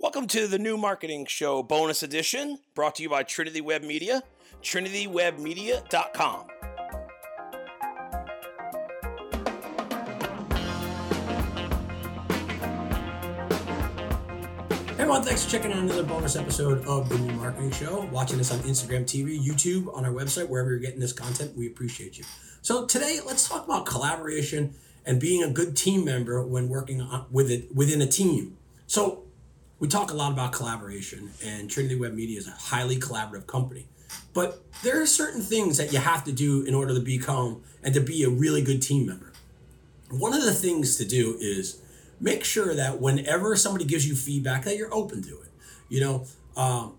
Welcome to the new marketing show bonus edition brought to you by Trinity Web Media, trinitywebmedia.com. Hey everyone, thanks for checking out another bonus episode of the New Marketing Show. Watching us on Instagram TV, YouTube, on our website, wherever you're getting this content, we appreciate you. So today, let's talk about collaboration and being a good team member when working on, with it within a team. So we talk a lot about collaboration, and Trinity Web Media is a highly collaborative company. But there are certain things that you have to do in order to become and to be a really good team member. One of the things to do is make sure that whenever somebody gives you feedback, that you're open to it. You know, um,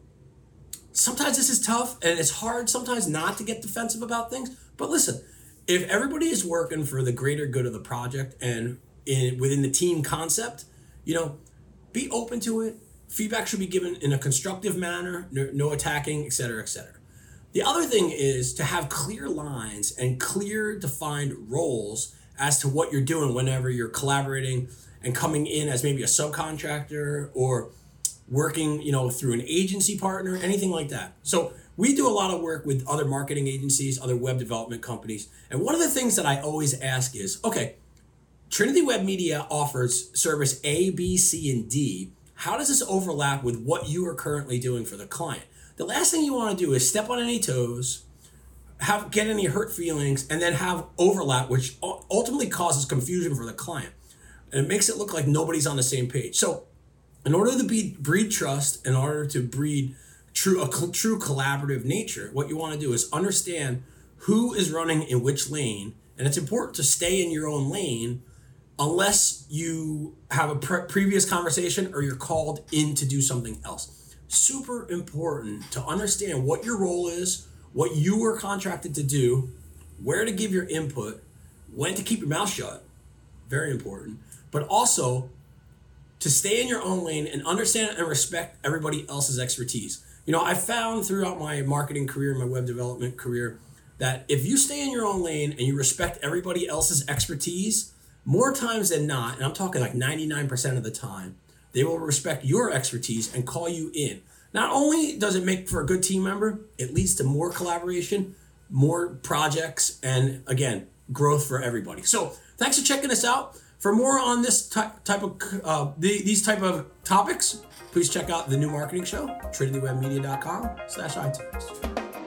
sometimes this is tough and it's hard sometimes not to get defensive about things. But listen, if everybody is working for the greater good of the project and in within the team concept, you know, be open to it. Feedback should be given in a constructive manner, no, attacking, etc., etc. The other thing is to have clear lines and clear defined roles as to what you're doing whenever you're collaborating and coming in as maybe a subcontractor or working, you know, through an agency partner, anything like that. So we do a lot of work with other marketing agencies, other web development companies. And one of the things that I always ask is, okay, Trinity Web Media offers service A, B, C, and D. How does this overlap with what you are currently doing for the client? The last thing you want to do is step on any toes, have get any hurt feelings, and then have overlap, which ultimately causes confusion for the client, and it makes it look like nobody's on the same page. So, in order to be breed trust, in order to breed true a true collaborative nature, what you want to do is understand who is running in which lane, and it's important to stay in your own lane unless you have a pre- previous conversation or you're called in to do something else. Super important to understand what your role is, what you were contracted to do, where to give your input, when to keep your mouth shut. Very important. But also to stay in your own lane and understand and respect everybody else's expertise. You know, I found throughout my marketing career, my web development career, that if you stay in your own lane and you respect everybody else's expertise, more times than not, and I'm talking like 99% of the time, they will respect your expertise and call you in. Not only does it make for a good team member, it leads to more collaboration, more projects, and again, growth for everybody. So thanks for checking us out. For more on this type, of uh, these type of topics, please check out the new marketing show, trinitywebmedia.com slash iTunes.